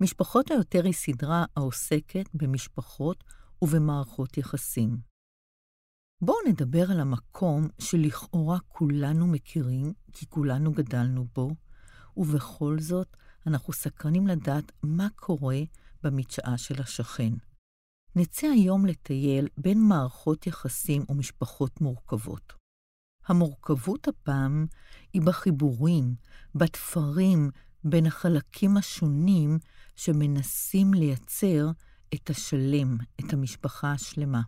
משפחות היותר היא סדרה העוסקת במשפחות ובמערכות יחסים. בואו נדבר על המקום שלכאורה כולנו מכירים, כי כולנו גדלנו בו, ובכל זאת אנחנו סקרנים לדעת מה קורה במדשאה של השכן. נצא היום לטייל בין מערכות יחסים ומשפחות מורכבות. המורכבות הפעם היא בחיבורים, בתפרים, בין החלקים השונים שמנסים לייצר את השלם, את המשפחה השלמה.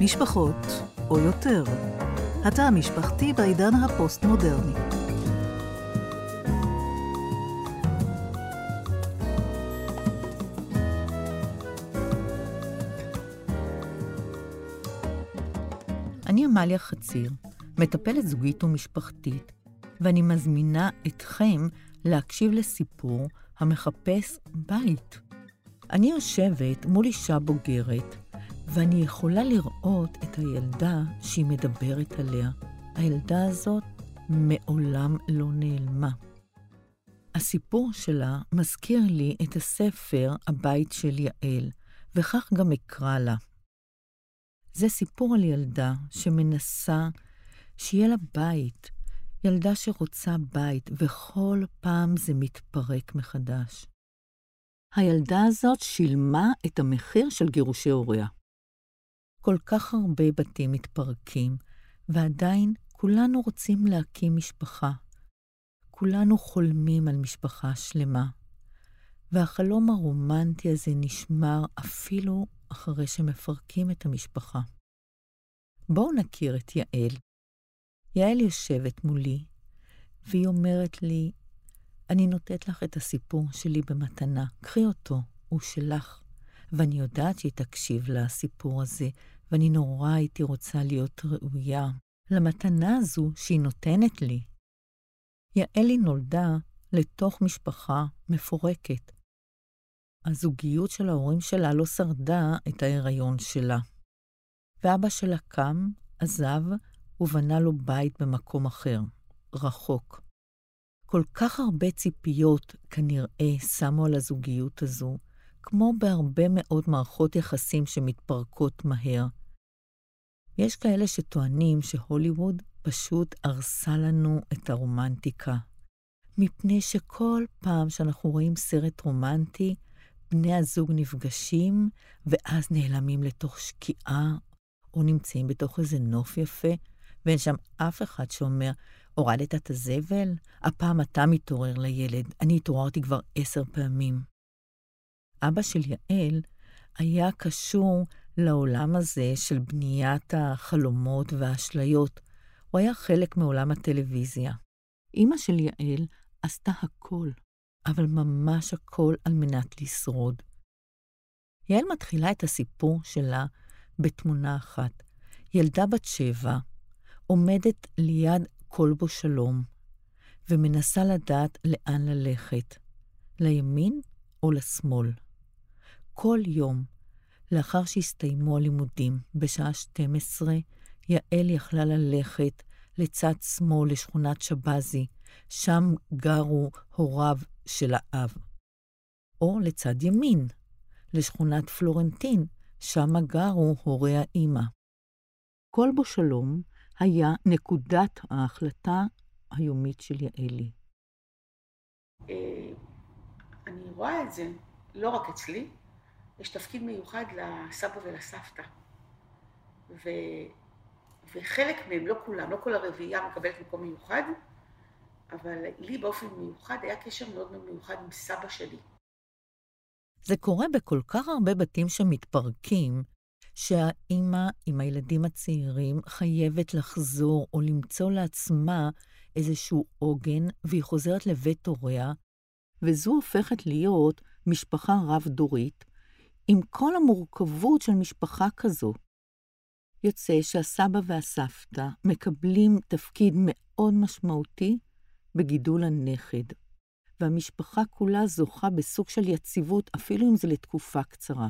משפחות, או יותר, התא המשפחתי בעידן הפוסט-מודרני. אני עמליה חציר, מטפלת זוגית ומשפחתית, ואני מזמינה אתכם להקשיב לסיפור המחפש בית. אני יושבת מול אישה בוגרת, ואני יכולה לראות את הילדה שהיא מדברת עליה. הילדה הזאת מעולם לא נעלמה. הסיפור שלה מזכיר לי את הספר הבית של יעל, וכך גם אקרא לה. זה סיפור על ילדה שמנסה שיהיה לה בית, ילדה שרוצה בית, וכל פעם זה מתפרק מחדש. הילדה הזאת שילמה את המחיר של גירושי הוריה. כל כך הרבה בתים מתפרקים, ועדיין כולנו רוצים להקים משפחה. כולנו חולמים על משפחה שלמה. והחלום הרומנטי הזה נשמר אפילו אחרי שמפרקים את המשפחה. בואו נכיר את יעל. יעל יושבת מולי, והיא אומרת לי, אני נותנת לך את הסיפור שלי במתנה, קחי אותו, הוא שלך. ואני יודעת שהיא תקשיב לסיפור הזה, ואני נורא הייתי רוצה להיות ראויה למתנה הזו שהיא נותנת לי. יעלי נולדה לתוך משפחה מפורקת. הזוגיות של ההורים שלה לא שרדה את ההיריון שלה. ואבא שלה קם, עזב, ובנה לו בית במקום אחר, רחוק. כל כך הרבה ציפיות כנראה שמו על הזוגיות הזו, כמו בהרבה מאוד מערכות יחסים שמתפרקות מהר. יש כאלה שטוענים שהוליווד פשוט הרסה לנו את הרומנטיקה, מפני שכל פעם שאנחנו רואים סרט רומנטי, בני הזוג נפגשים, ואז נעלמים לתוך שקיעה, או נמצאים בתוך איזה נוף יפה, ואין שם אף אחד שאומר, הורדת את הזבל? הפעם אתה מתעורר לילד, אני התעוררתי כבר עשר פעמים. אבא של יעל היה קשור לעולם הזה של בניית החלומות והאשליות. הוא היה חלק מעולם הטלוויזיה. אימא של יעל עשתה הכל, אבל ממש הכל על מנת לשרוד. יעל מתחילה את הסיפור שלה בתמונה אחת. ילדה בת שבע עומדת ליד כלבו שלום, ומנסה לדעת לאן ללכת, לימין או לשמאל. כל יום, לאחר שהסתיימו הלימודים, בשעה 12, יעל יכלה ללכת לצד שמאל לשכונת שבזי, שם גרו הוריו של האב. או לצד ימין, לשכונת פלורנטין, שמה גרו הורי האימא. כל בו שלום היה נקודת ההחלטה היומית של יעלי. אה, אני רואה את זה לא רק אצלי, יש תפקיד מיוחד לסבא ולסבתא. ו... וחלק מהם, לא כולם, לא כל הרביעייה מקבלת מקום מיוחד, אבל לי באופן מיוחד היה קשר מאוד מאוד מיוחד עם סבא שלי. זה קורה בכל כך הרבה בתים שמתפרקים, שהאימא עם הילדים הצעירים חייבת לחזור או למצוא לעצמה איזשהו עוגן, והיא חוזרת לבית הוריה, וזו הופכת להיות משפחה רב-דורית, עם כל המורכבות של משפחה כזו. יוצא שהסבא והסבתא מקבלים תפקיד מאוד משמעותי בגידול הנכד, והמשפחה כולה זוכה בסוג של יציבות, אפילו אם זה לתקופה קצרה.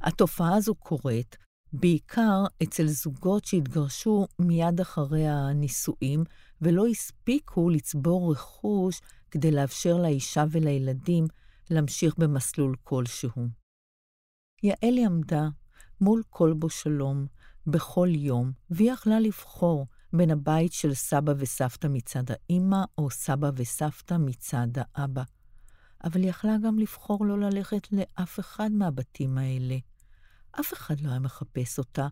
התופעה הזו קורית בעיקר אצל זוגות שהתגרשו מיד אחרי הנישואים, ולא הספיקו לצבור רכוש כדי לאפשר לאישה ולילדים להמשיך במסלול כלשהו. יעלי עמדה מול כלבו שלום בכל יום, והיא יכלה לבחור בין הבית של סבא וסבתא מצד האימא, או סבא וסבתא מצד האבא. אבל היא יכלה גם לבחור לא ללכת לאף אחד מהבתים האלה. אף אחד לא היה מחפש אותה.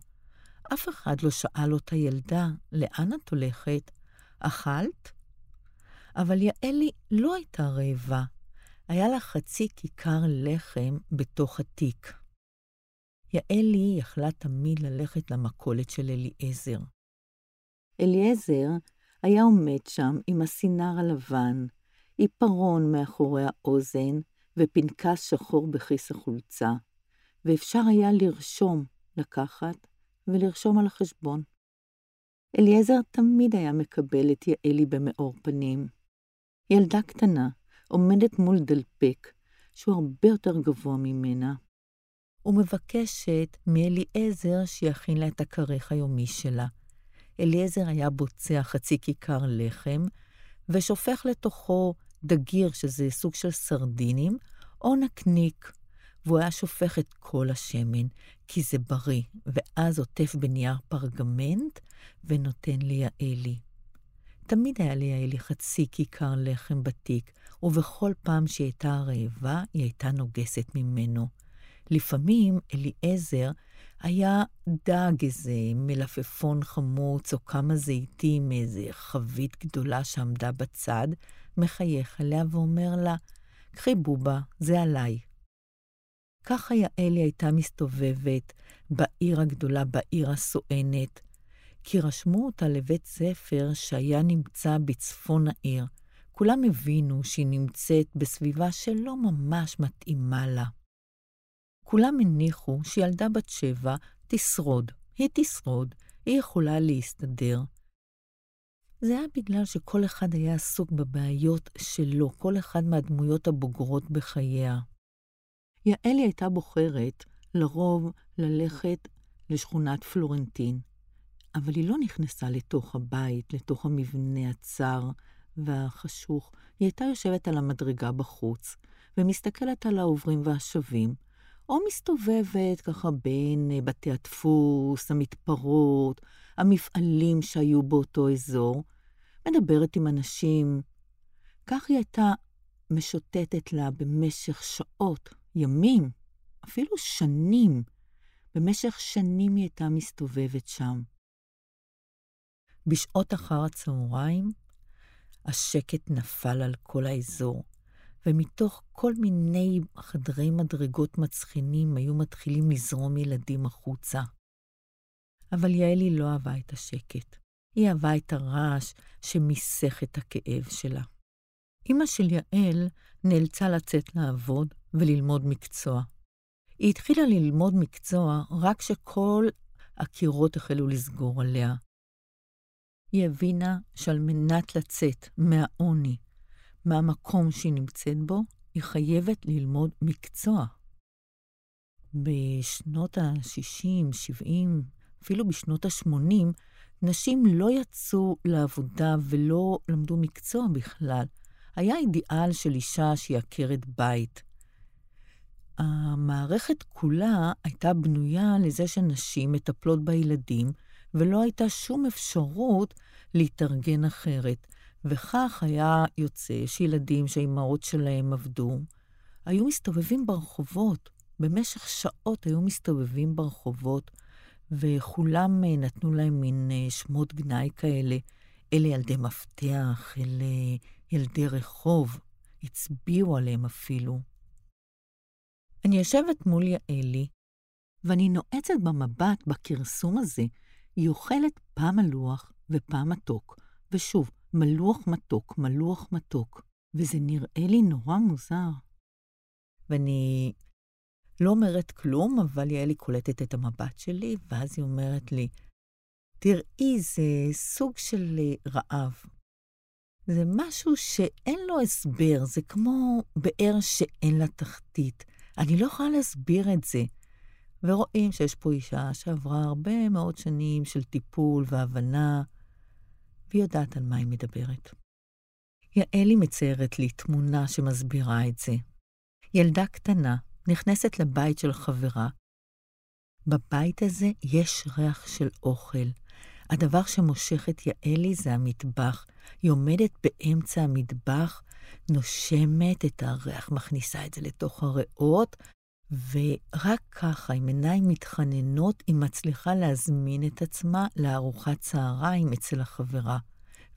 אף אחד לא שאל אותה, ילדה, לאן את הולכת? אכלת? אבל יעלי לא הייתה רעבה. היה לה חצי כיכר לחם בתוך התיק. יעלי יכלה תמיד ללכת למכולת של אליעזר. אליעזר היה עומד שם עם הסינר הלבן, עיפרון מאחורי האוזן ופנקס שחור בכיס החולצה, ואפשר היה לרשום, לקחת ולרשום על החשבון. אליעזר תמיד היה מקבל את יעלי במאור פנים. ילדה קטנה עומדת מול דלפק, שהוא הרבה יותר גבוה ממנה, ומבקשת מאליעזר שיכין לה את הכרך היומי שלה. אליעזר היה בוצע חצי כיכר לחם, ושופך לתוכו דגיר, שזה סוג של סרדינים, או נקניק, והוא היה שופך את כל השמן, כי זה בריא, ואז עוטף בנייר פרגמנט ונותן ליעלי. תמיד היה ליעלי חצי כיכר לחם בתיק, ובכל פעם שהיא הייתה רעבה, היא הייתה נוגסת ממנו. לפעמים אליעזר היה דג, איזה מלפפון חמוץ או כמה זיתים מאיזה חבית גדולה שעמדה בצד, מחייך עליה ואומר לה, קחי בובה, זה עליי. ככה יעלי הייתה מסתובבת בעיר הגדולה, בעיר הסואנת, כי רשמו אותה לבית ספר שהיה נמצא בצפון העיר. כולם הבינו שהיא נמצאת בסביבה שלא ממש מתאימה לה. כולם הניחו שילדה בת שבע תשרוד. היא תשרוד, היא יכולה להסתדר. זה היה בגלל שכל אחד היה עסוק בבעיות שלו, כל אחד מהדמויות הבוגרות בחייה. יעלי הייתה בוחרת לרוב ללכת לשכונת פלורנטין, אבל היא לא נכנסה לתוך הבית, לתוך המבנה הצר והחשוך. היא הייתה יושבת על המדרגה בחוץ, ומסתכלת על העוברים והשבים, או מסתובבת ככה בין אה, בתי הדפוס, המתפרות, המפעלים שהיו באותו אזור, מדברת עם אנשים. כך היא הייתה משוטטת לה במשך שעות, ימים, אפילו שנים. במשך שנים היא הייתה מסתובבת שם. בשעות אחר הצהריים, השקט נפל על כל האזור. ומתוך כל מיני חדרי מדרגות מצחינים היו מתחילים לזרום ילדים החוצה. אבל יעלי לא אהבה את השקט. היא אהבה את הרעש שמיסך את הכאב שלה. אמא של יעל נאלצה לצאת לעבוד וללמוד מקצוע. היא התחילה ללמוד מקצוע רק כשכל הקירות החלו לסגור עליה. היא הבינה שעל מנת לצאת מהעוני מהמקום שהיא נמצאת בו, היא חייבת ללמוד מקצוע. בשנות ה-60, 70, אפילו בשנות ה-80, נשים לא יצאו לעבודה ולא למדו מקצוע בכלל. היה אידיאל של אישה שהיא עקרת בית. המערכת כולה הייתה בנויה לזה שנשים מטפלות בילדים, ולא הייתה שום אפשרות להתארגן אחרת. וכך היה יוצא שילדים שהאימהות שלהם עבדו, היו מסתובבים ברחובות. במשך שעות היו מסתובבים ברחובות, וכולם אה, נתנו להם מין אה, שמות גנאי כאלה. אלה ילדי מפתח, אלה ילדי רחוב, הצביעו עליהם אפילו. אני יושבת מול יעלי, ואני נועצת במבט בכרסום הזה. היא אוכלת פעם מלוח ופעם מתוק, ושוב, מלוח מתוק, מלוח מתוק, וזה נראה לי נורא מוזר. ואני לא אומרת כלום, אבל יעלי קולטת את המבט שלי, ואז היא אומרת לי, תראי, זה סוג של אה, רעב. זה משהו שאין לו הסבר, זה כמו באר שאין לה תחתית. אני לא יכולה להסביר את זה. ורואים שיש פה אישה שעברה הרבה מאוד שנים של טיפול והבנה, והיא יודעת על מה היא מדברת. יעלי מציירת לי תמונה שמסבירה את זה. ילדה קטנה נכנסת לבית של חברה. בבית הזה יש ריח של אוכל. הדבר שמושך את יעלי זה המטבח. היא עומדת באמצע המטבח, נושמת את הריח, מכניסה את זה לתוך הריאות, ורק ככה, עם עיניים מתחננות, היא מצליחה להזמין את עצמה לארוחת צהריים אצל החברה.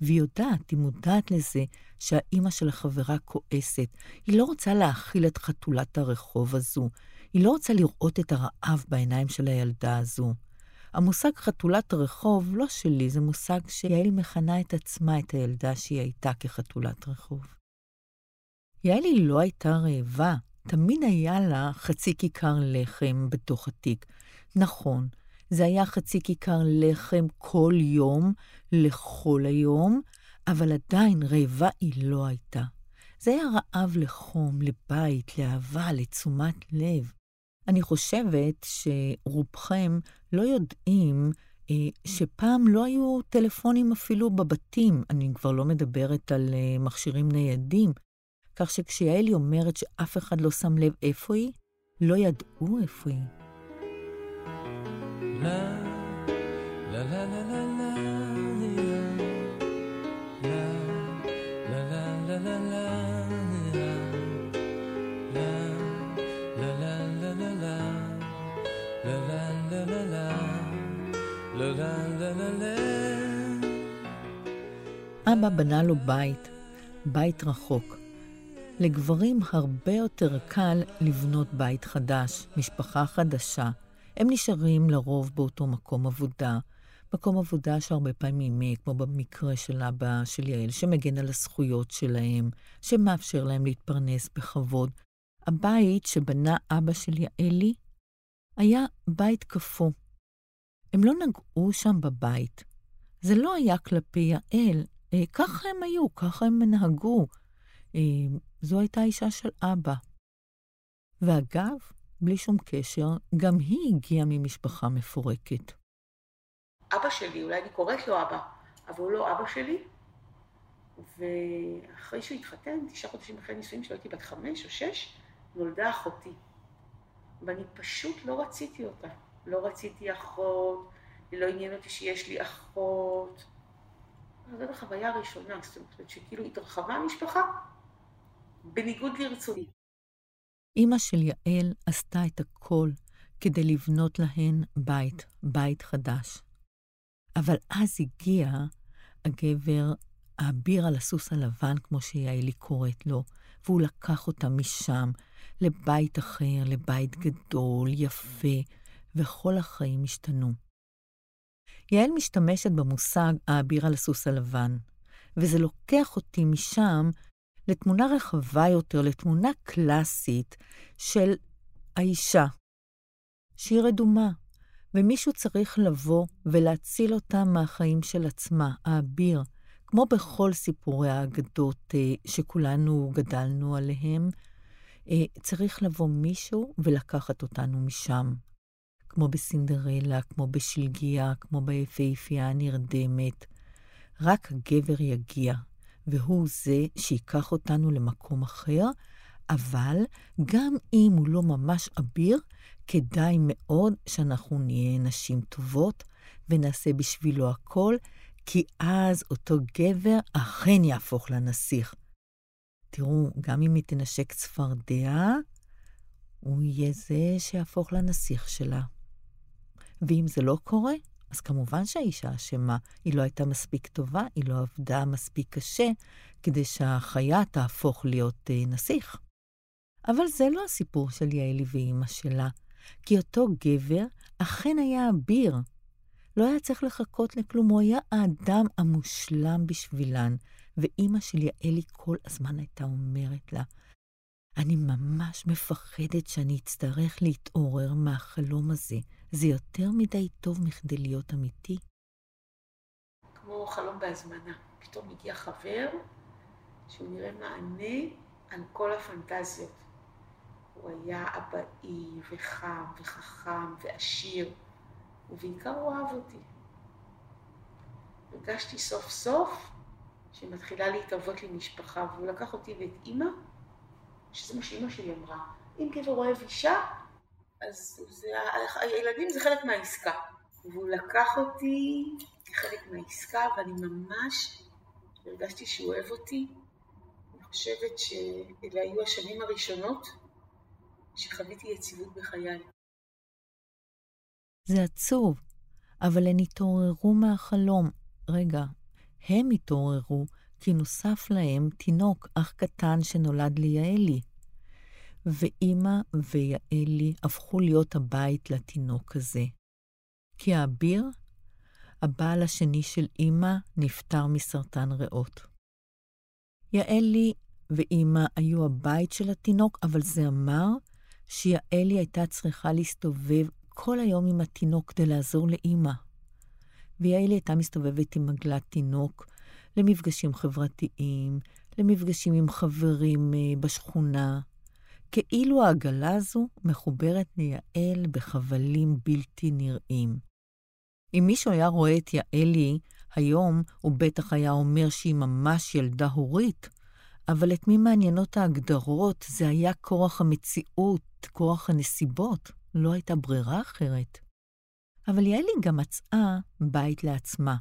והיא יודעת, היא מודעת לזה שהאימא של החברה כועסת. היא לא רוצה להאכיל את חתולת הרחוב הזו. היא לא רוצה לראות את הרעב בעיניים של הילדה הזו. המושג חתולת רחוב לא שלי, זה מושג שיעלי מכנה את עצמה, את הילדה שהיא הייתה כחתולת רחוב. יעלי לא הייתה רעבה, תמיד היה לה חצי כיכר לחם בתוך התיק. נכון, זה היה חצי כיכר לחם כל יום, לכל היום, אבל עדיין רעבה היא לא הייתה. זה היה רעב לחום, לבית, לאהבה, לתשומת לב. אני חושבת שרובכם לא יודעים אה, שפעם לא היו טלפונים אפילו בבתים, אני כבר לא מדברת על אה, מכשירים ניידים, כך שכשיעלי אומרת שאף אחד לא שם לב איפה היא, לא ידעו איפה היא. אבא בנה לו בית, בית רחוק. לגברים הרבה יותר קל לבנות בית חדש, משפחה חדשה. הם נשארים לרוב באותו מקום עבודה. מקום עבודה שהרבה פעמים, אה, כמו במקרה של אבא של יעל, שמגן על הזכויות שלהם, שמאפשר להם להתפרנס בכבוד. הבית שבנה אבא של יעלי היה בית קפוא. הם לא נגעו שם בבית. זה לא היה כלפי יעל, אה, ככה הם היו, ככה הם נהגו. אה, זו הייתה אישה של אבא. ואגב, בלי שום קשר, גם היא הגיעה ממשפחה מפורקת. אבא שלי, אולי אני קוראת לו אבא, אבל הוא לא אבא שלי. ואחרי שהוא התחתן, תשעה חודשים אחרי נישואים שלו, הייתי בת חמש או שש, נולדה אחותי. ואני פשוט לא רציתי אותה. לא רציתי אחות, לא עניין אותי שיש לי אחות. זאת החוויה הראשונה, זאת אומרת שכאילו התרחבה המשפחה, בניגוד לרצוני. אימא של יעל עשתה את הכל כדי לבנות להן בית, בית חדש. אבל אז הגיע הגבר, האביר על הסוס הלבן, כמו שיעלי קוראת לו, והוא לקח אותה משם לבית אחר, לבית גדול, יפה, וכל החיים השתנו. יעל משתמשת במושג האביר על הסוס הלבן, וזה לוקח אותי משם לתמונה רחבה יותר, לתמונה קלאסית של האישה, שהיא רדומה, ומישהו צריך לבוא ולהציל אותה מהחיים של עצמה, האביר, כמו בכל סיפורי האגדות אה, שכולנו גדלנו עליהם, אה, צריך לבוא מישהו ולקחת אותנו משם. כמו בסינדרלה, כמו בשלגיה, כמו ביפהפייה הנרדמת. רק הגבר יגיע, והוא זה שיקח אותנו למקום אחר, אבל גם אם הוא לא ממש אביר, כדאי מאוד שאנחנו נהיה נשים טובות ונעשה בשבילו הכל, כי אז אותו גבר אכן יהפוך לנסיך. תראו, גם אם היא תנשק צפרדע, הוא יהיה זה שיהפוך לנסיך שלה. ואם זה לא קורה, אז כמובן שהאישה אשמה. היא לא הייתה מספיק טובה, היא לא עבדה מספיק קשה כדי שהחיה תהפוך להיות אה, נסיך. אבל זה לא הסיפור של יעלי ואימא שלה, כי אותו גבר אכן היה אביר. לא היה צריך לחכות לכלום, הוא היה האדם המושלם בשבילן. ואימא של יעלי כל הזמן הייתה אומרת לה, אני ממש מפחדת שאני אצטרך להתעורר מהחלום הזה. זה יותר מדי טוב מכדי להיות אמיתי. כמו חלום בהזמנה. פתאום מגיע חבר שהוא נראה מענה על כל הפנטזיות. הוא היה אבאי וחם וחכם ועשיר, ובעיקר הוא אהב אותי. הרגשתי סוף סוף שמתחילה להתהוות לי משפחה, והוא לקח אותי ואת אימא, שזה מה שאימא שלי אמרה, אם גבר אוהב אישה, אז זה, הילדים זה חלק מהעסקה. והוא לקח אותי כחלק מהעסקה, ואני ממש הרגשתי שהוא אוהב אותי. אני חושבת שאלה היו השנים הראשונות שחוויתי יציבות בחיי. זה עצוב, אבל הן התעוררו מהחלום. רגע, הם התעוררו כי נוסף להם תינוק, אח קטן שנולד ליעלי. ואימא ויעלי הפכו להיות הבית לתינוק הזה. כי האביר, הבעל השני של אימא, נפטר מסרטן ריאות. יעלי ואימא היו הבית של התינוק, אבל זה אמר שיעלי הייתה צריכה להסתובב כל היום עם התינוק כדי לעזור לאימא. ויעלי הייתה מסתובבת עם עגלת תינוק למפגשים חברתיים, למפגשים עם חברים אה, בשכונה, כאילו העגלה הזו מחוברת ליעל בחבלים בלתי נראים. אם מישהו היה רואה את יעלי היום, הוא בטח היה אומר שהיא ממש ילדה הורית, אבל את מי מעניינות ההגדרות? זה היה כורח המציאות, כורח הנסיבות, לא הייתה ברירה אחרת. אבל יעלי גם מצאה בית לעצמה.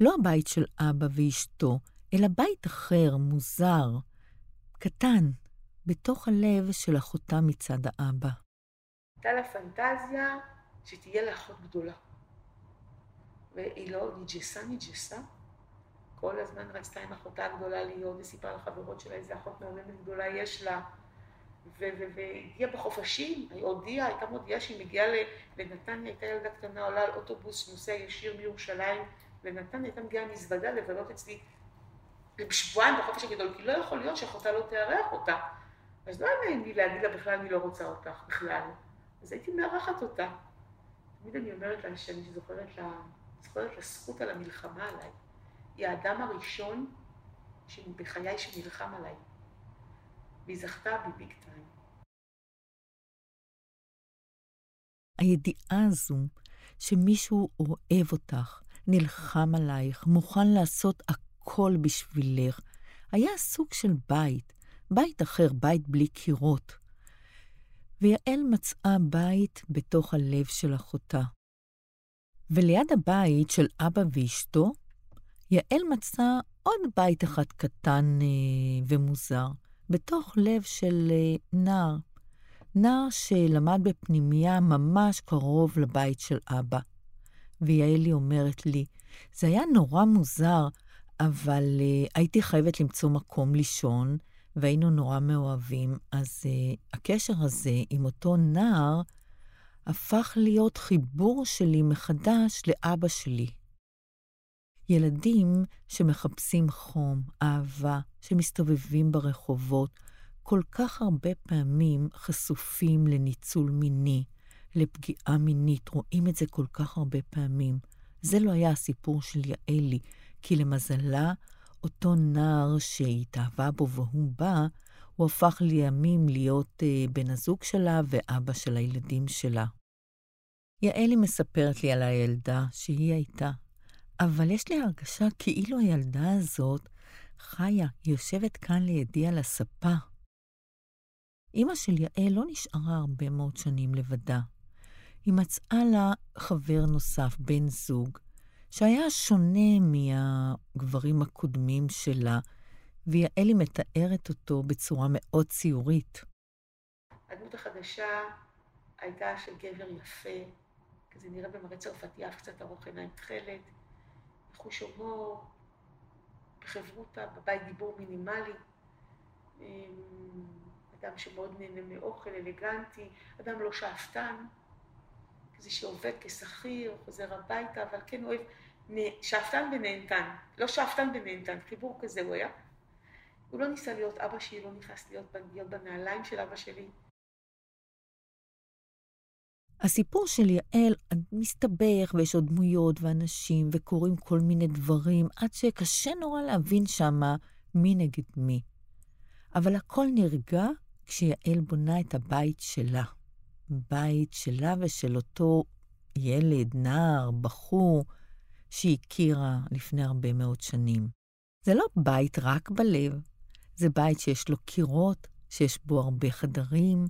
לא הבית של אבא ואשתו, אלא בית אחר, מוזר, קטן, בתוך הלב של אחותה מצד האבא. הייתה לה פנטזיה שתהיה לה אחות גדולה. והיא לא נג'סה נג'סה, כל הזמן רצתה עם אחותה הגדולה להיות, וסיפרה לחברות שלה איזה אחות מהממת גדולה יש לה. והגיעה בחופשים, היא הודיעה, הייתה מודיעה שהיא מגיעה לנתניה, הייתה ילדה קטנה, עולה על אוטובוס, נוסע ישיר מירושלים לנתניה, הייתה מגיעה מזוודה לבלות אצלי בשבועיים בחופש הגדול, כי לא יכול להיות שאחותה לא תארח אותה. אז לא היה לי להגיד לה בכלל, אני לא רוצה אותך, בכלל. אז הייתי מארחת אותה. תמיד אני אומרת לה שאני זוכרת לה, זוכרת לה זכות על המלחמה עליי. היא האדם הראשון בחיי שנלחם עליי. והיא זכתה בי ביג טיים. הידיעה הזו שמישהו אוהב אותך, נלחם עלייך, מוכן לעשות הכל בשבילך, היה סוג של בית, בית אחר, בית בלי קירות. ויעל מצאה בית בתוך הלב של אחותה. וליד הבית של אבא ואשתו, יעל מצאה עוד בית אחד קטן אה, ומוזר, בתוך לב של אה, נער. נער שלמד בפנימייה ממש קרוב לבית של אבא. ויעלי אומרת לי, זה היה נורא מוזר, אבל אה, הייתי חייבת למצוא מקום לישון, והיינו נורא מאוהבים, אז uh, הקשר הזה עם אותו נער הפך להיות חיבור שלי מחדש לאבא שלי. ילדים שמחפשים חום, אהבה, שמסתובבים ברחובות, כל כך הרבה פעמים חשופים לניצול מיני, לפגיעה מינית, רואים את זה כל כך הרבה פעמים. זה לא היה הסיפור של יעלי, כי למזלה, אותו נער שהתאהבה בו והוא בא, הוא הפך לימים להיות אה, בן הזוג שלה ואבא של הילדים שלה. יעלי מספרת לי על הילדה שהיא הייתה, אבל יש לי הרגשה כאילו הילדה הזאת חיה, יושבת כאן לידי על הספה. אמא של יעל לא נשארה הרבה מאוד שנים לבדה. היא מצאה לה חבר נוסף, בן זוג, שהיה שונה מהגברים הקודמים שלה, ויעלי מתארת אותו בצורה מאוד ציורית. הדמות החדשה הייתה של גבר יפה, כזה נראה במראה צרפתי, אף קצת ארוך עיניים תכלת, בחוש הומור, בחברותה, בבית דיבור מינימלי. אמ, אדם שמאוד נהנה מאוכל, אלגנטי, אדם לא שאפתן, כזה שעובד כשכיר, חוזר הביתה, אבל כן אוהב שאפתן ונהנתן, לא שאפתן ונהנתן, חיבור כזה הוא היה. הוא לא ניסה להיות אבא שלי, לא נכנס להיות, להיות בנעליים של אבא שלי. הסיפור של יעל מסתבך, ויש עוד דמויות ואנשים, וקורים כל מיני דברים, עד שקשה נורא להבין שמה מי נגד מי. אבל הכל נרגע כשיעל בונה את הבית שלה. בית שלה ושל אותו ילד, נער, בחור, שהיא הכירה לפני הרבה מאוד שנים. זה לא בית רק בלב, זה בית שיש לו קירות, שיש בו הרבה חדרים,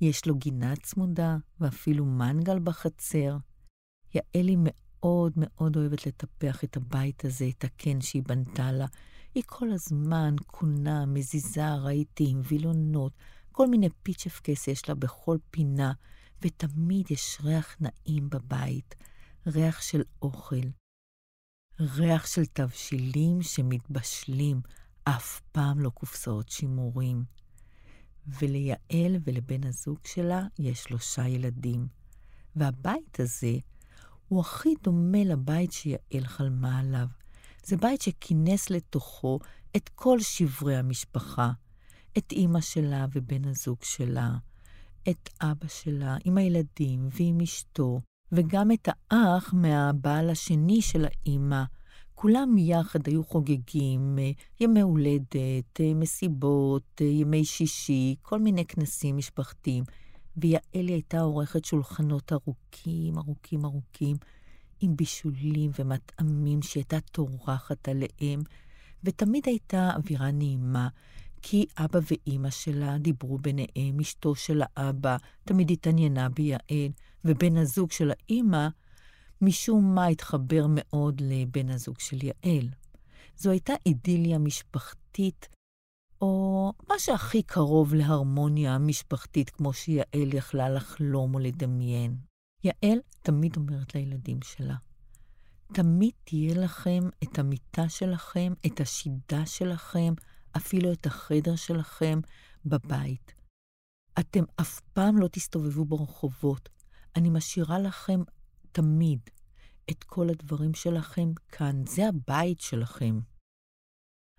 יש לו גינה צמודה ואפילו מנגל בחצר. יעלי מאוד מאוד אוהבת לטפח את הבית הזה, את הקן שהיא בנתה לה. היא כל הזמן קונה, מזיזה רהיטים, וילונות, כל מיני פיצ'פקס יש לה בכל פינה, ותמיד יש ריח נעים בבית, ריח של אוכל. ריח של תבשילים שמתבשלים, אף פעם לא קופסאות שימורים. וליעל ולבן הזוג שלה יש שלושה ילדים. והבית הזה הוא הכי דומה לבית שיעל חלמה עליו. זה בית שכינס לתוכו את כל שברי המשפחה, את אימא שלה ובן הזוג שלה, את אבא שלה עם הילדים ועם אשתו, וגם את האח מהבעל השני של האימא. כולם יחד היו חוגגים אה, ימי הולדת, אה, מסיבות, אה, ימי שישי, כל מיני כנסים משפחתיים. ויעלי הייתה עורכת שולחנות ארוכים, ארוכים, ארוכים, עם בישולים ומטעמים שהייתה טורחת עליהם, ותמיד הייתה אווירה נעימה, כי אבא ואימא שלה דיברו ביניהם, אשתו של האבא תמיד התעניינה ביעל, ובן הזוג של האימא, משום מה התחבר מאוד לבן הזוג של יעל. זו הייתה אידיליה משפחתית, או מה שהכי קרוב להרמוניה משפחתית, כמו שיעל יכלה לחלום או לדמיין. יעל תמיד אומרת לילדים שלה, תמיד תהיה לכם את המיטה שלכם, את השידה שלכם, אפילו את החדר שלכם בבית. אתם אף פעם לא תסתובבו ברחובות. אני משאירה לכם תמיד את כל הדברים שלכם כאן. זה הבית שלכם.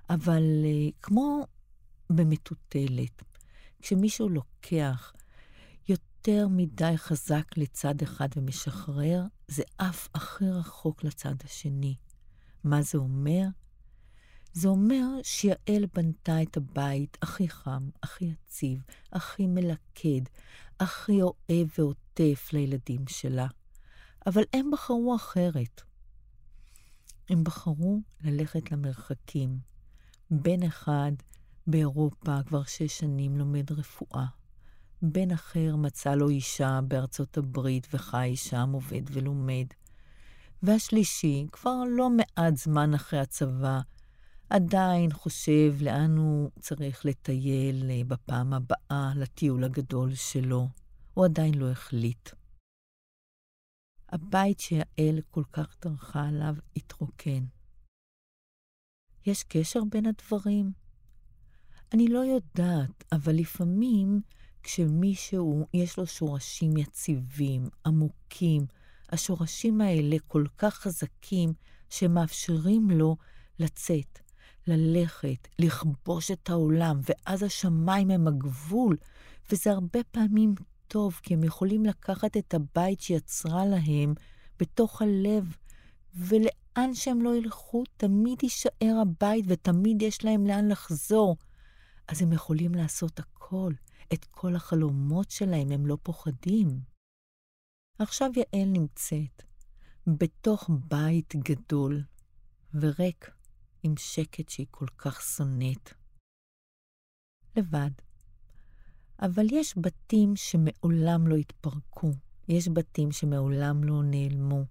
אבל uh, כמו במטוטלת, כשמישהו לוקח יותר מדי חזק לצד אחד ומשחרר, זה עף הכי רחוק לצד השני. מה זה אומר? זה אומר שיעל בנתה את הבית הכי חם, הכי יציב, הכי מלכד, הכי אוהב ועוטף לילדים שלה. אבל הם בחרו אחרת. הם בחרו ללכת למרחקים. בן אחד באירופה כבר שש שנים לומד רפואה. בן אחר מצא לו אישה בארצות הברית וחי שם, עובד ולומד. והשלישי, כבר לא מעט זמן אחרי הצבא, עדיין חושב לאן הוא צריך לטייל אה, בפעם הבאה לטיול הגדול שלו. הוא עדיין לא החליט. הבית שיעל כל כך טרחה עליו התרוקן. יש קשר בין הדברים? אני לא יודעת, אבל לפעמים כשמישהו יש לו שורשים יציבים, עמוקים, השורשים האלה כל כך חזקים שמאפשרים לו לצאת, ללכת, לכבוש את העולם, ואז השמיים הם הגבול, וזה הרבה פעמים טוב, כי הם יכולים לקחת את הבית שיצרה להם בתוך הלב, ולאן שהם לא ילכו, תמיד יישאר הבית ותמיד יש להם לאן לחזור. אז הם יכולים לעשות הכל, את כל החלומות שלהם, הם לא פוחדים. עכשיו יעל נמצאת בתוך בית גדול וריק, עם שקט שהיא כל כך שונאת. לבד. אבל יש בתים שמעולם לא התפרקו, יש בתים שמעולם לא נעלמו.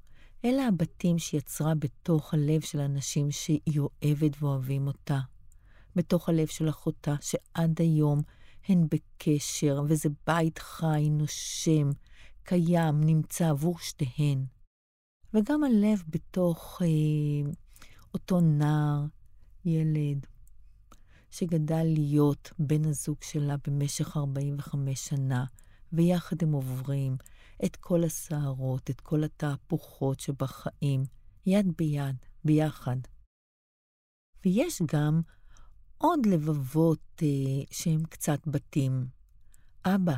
אלה הבתים שיצרה בתוך הלב של אנשים שהיא אוהבת ואוהבים אותה. בתוך הלב של אחותה, שעד היום הן בקשר, וזה בית חי, נושם, קיים, נמצא עבור שתיהן. וגם הלב בתוך אה, אותו נער, ילד, שגדל להיות בן הזוג שלה במשך 45 שנה, ויחד הם עוברים את כל הסערות, את כל התהפוכות שבחיים, יד ביד, ביחד. ויש גם עוד לבבות אה, שהם קצת בתים. אבא,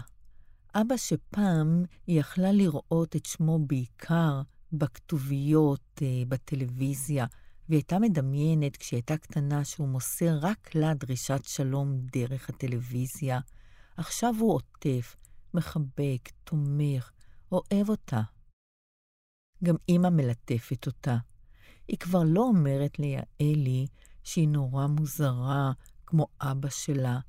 אבא שפעם היא יכלה לראות את שמו בעיקר בכתוביות, אה, בטלוויזיה, והיא הייתה מדמיינת כשהיא הייתה קטנה שהוא מוסר רק לה דרישת שלום דרך הטלוויזיה. עכשיו הוא עוטף, מחבק, תומך, אוהב אותה. גם אימא מלטפת אותה. היא כבר לא אומרת ליעלי שהיא נורא מוזרה, כמו אבא שלה,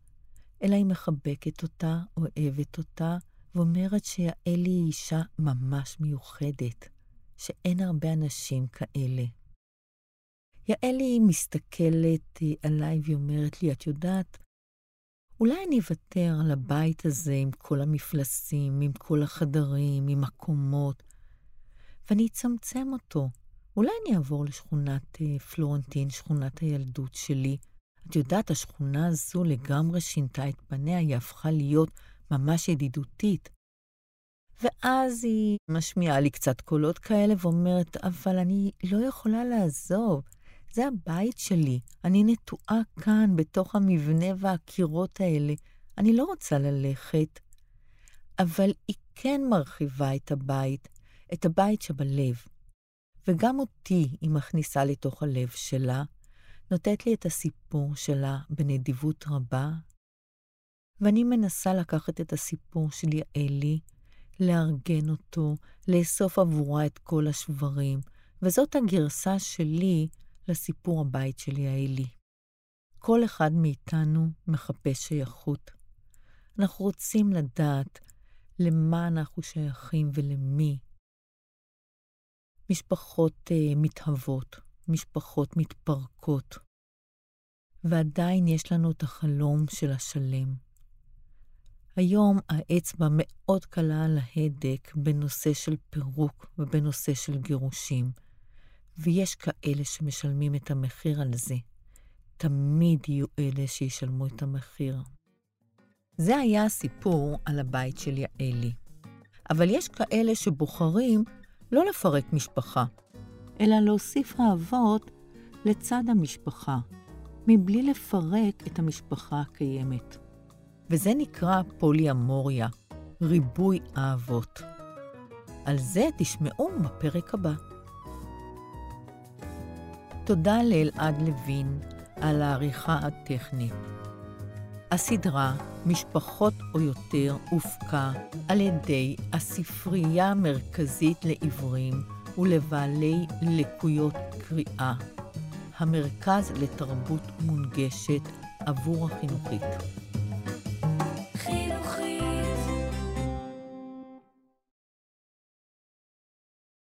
אלא היא מחבקת אותה, אוהבת אותה, ואומרת שיעלי היא אישה ממש מיוחדת, שאין הרבה אנשים כאלה. יעלי מסתכלת אה, עליי והיא אומרת לי, את יודעת, אולי אני אוותר על הבית הזה עם כל המפלסים, עם כל החדרים, עם הקומות, ואני אצמצם אותו. אולי אני אעבור לשכונת אה, פלורנטין, שכונת הילדות שלי. את יודעת, השכונה הזו לגמרי שינתה את פניה, היא הפכה להיות ממש ידידותית. ואז היא משמיעה לי קצת קולות כאלה ואומרת, אבל אני לא יכולה לעזוב. זה הבית שלי, אני נטועה כאן, בתוך המבנה והקירות האלה. אני לא רוצה ללכת. אבל היא כן מרחיבה את הבית, את הבית שבלב. וגם אותי היא מכניסה לתוך הלב שלה, נותנת לי את הסיפור שלה בנדיבות רבה, ואני מנסה לקחת את הסיפור של יעלי, לארגן אותו, לאסוף עבורה את כל השברים, וזאת הגרסה שלי לסיפור הבית של יעלי. כל אחד מאיתנו מחפש שייכות. אנחנו רוצים לדעת למה אנחנו שייכים ולמי. משפחות uh, מתהוות, משפחות מתפרקות, ועדיין יש לנו את החלום של השלם. היום האצבע מאוד קלה על ההדק בנושא של פירוק ובנושא של גירושים. ויש כאלה שמשלמים את המחיר על זה. תמיד יהיו אלה שישלמו את המחיר. זה היה הסיפור על הבית של יעלי. אבל יש כאלה שבוחרים לא לפרק משפחה, אלא להוסיף אהבות לצד המשפחה, מבלי לפרק את המשפחה הקיימת. וזה נקרא פוליאמוריה, ריבוי אהבות. על זה תשמעו בפרק הבא. תודה לאלעד לוין על העריכה הטכנית. הסדרה משפחות או יותר הופקה על ידי הספרייה המרכזית לעיוורים ולבעלי לקויות קריאה, המרכז לתרבות מונגשת עבור החינוכית.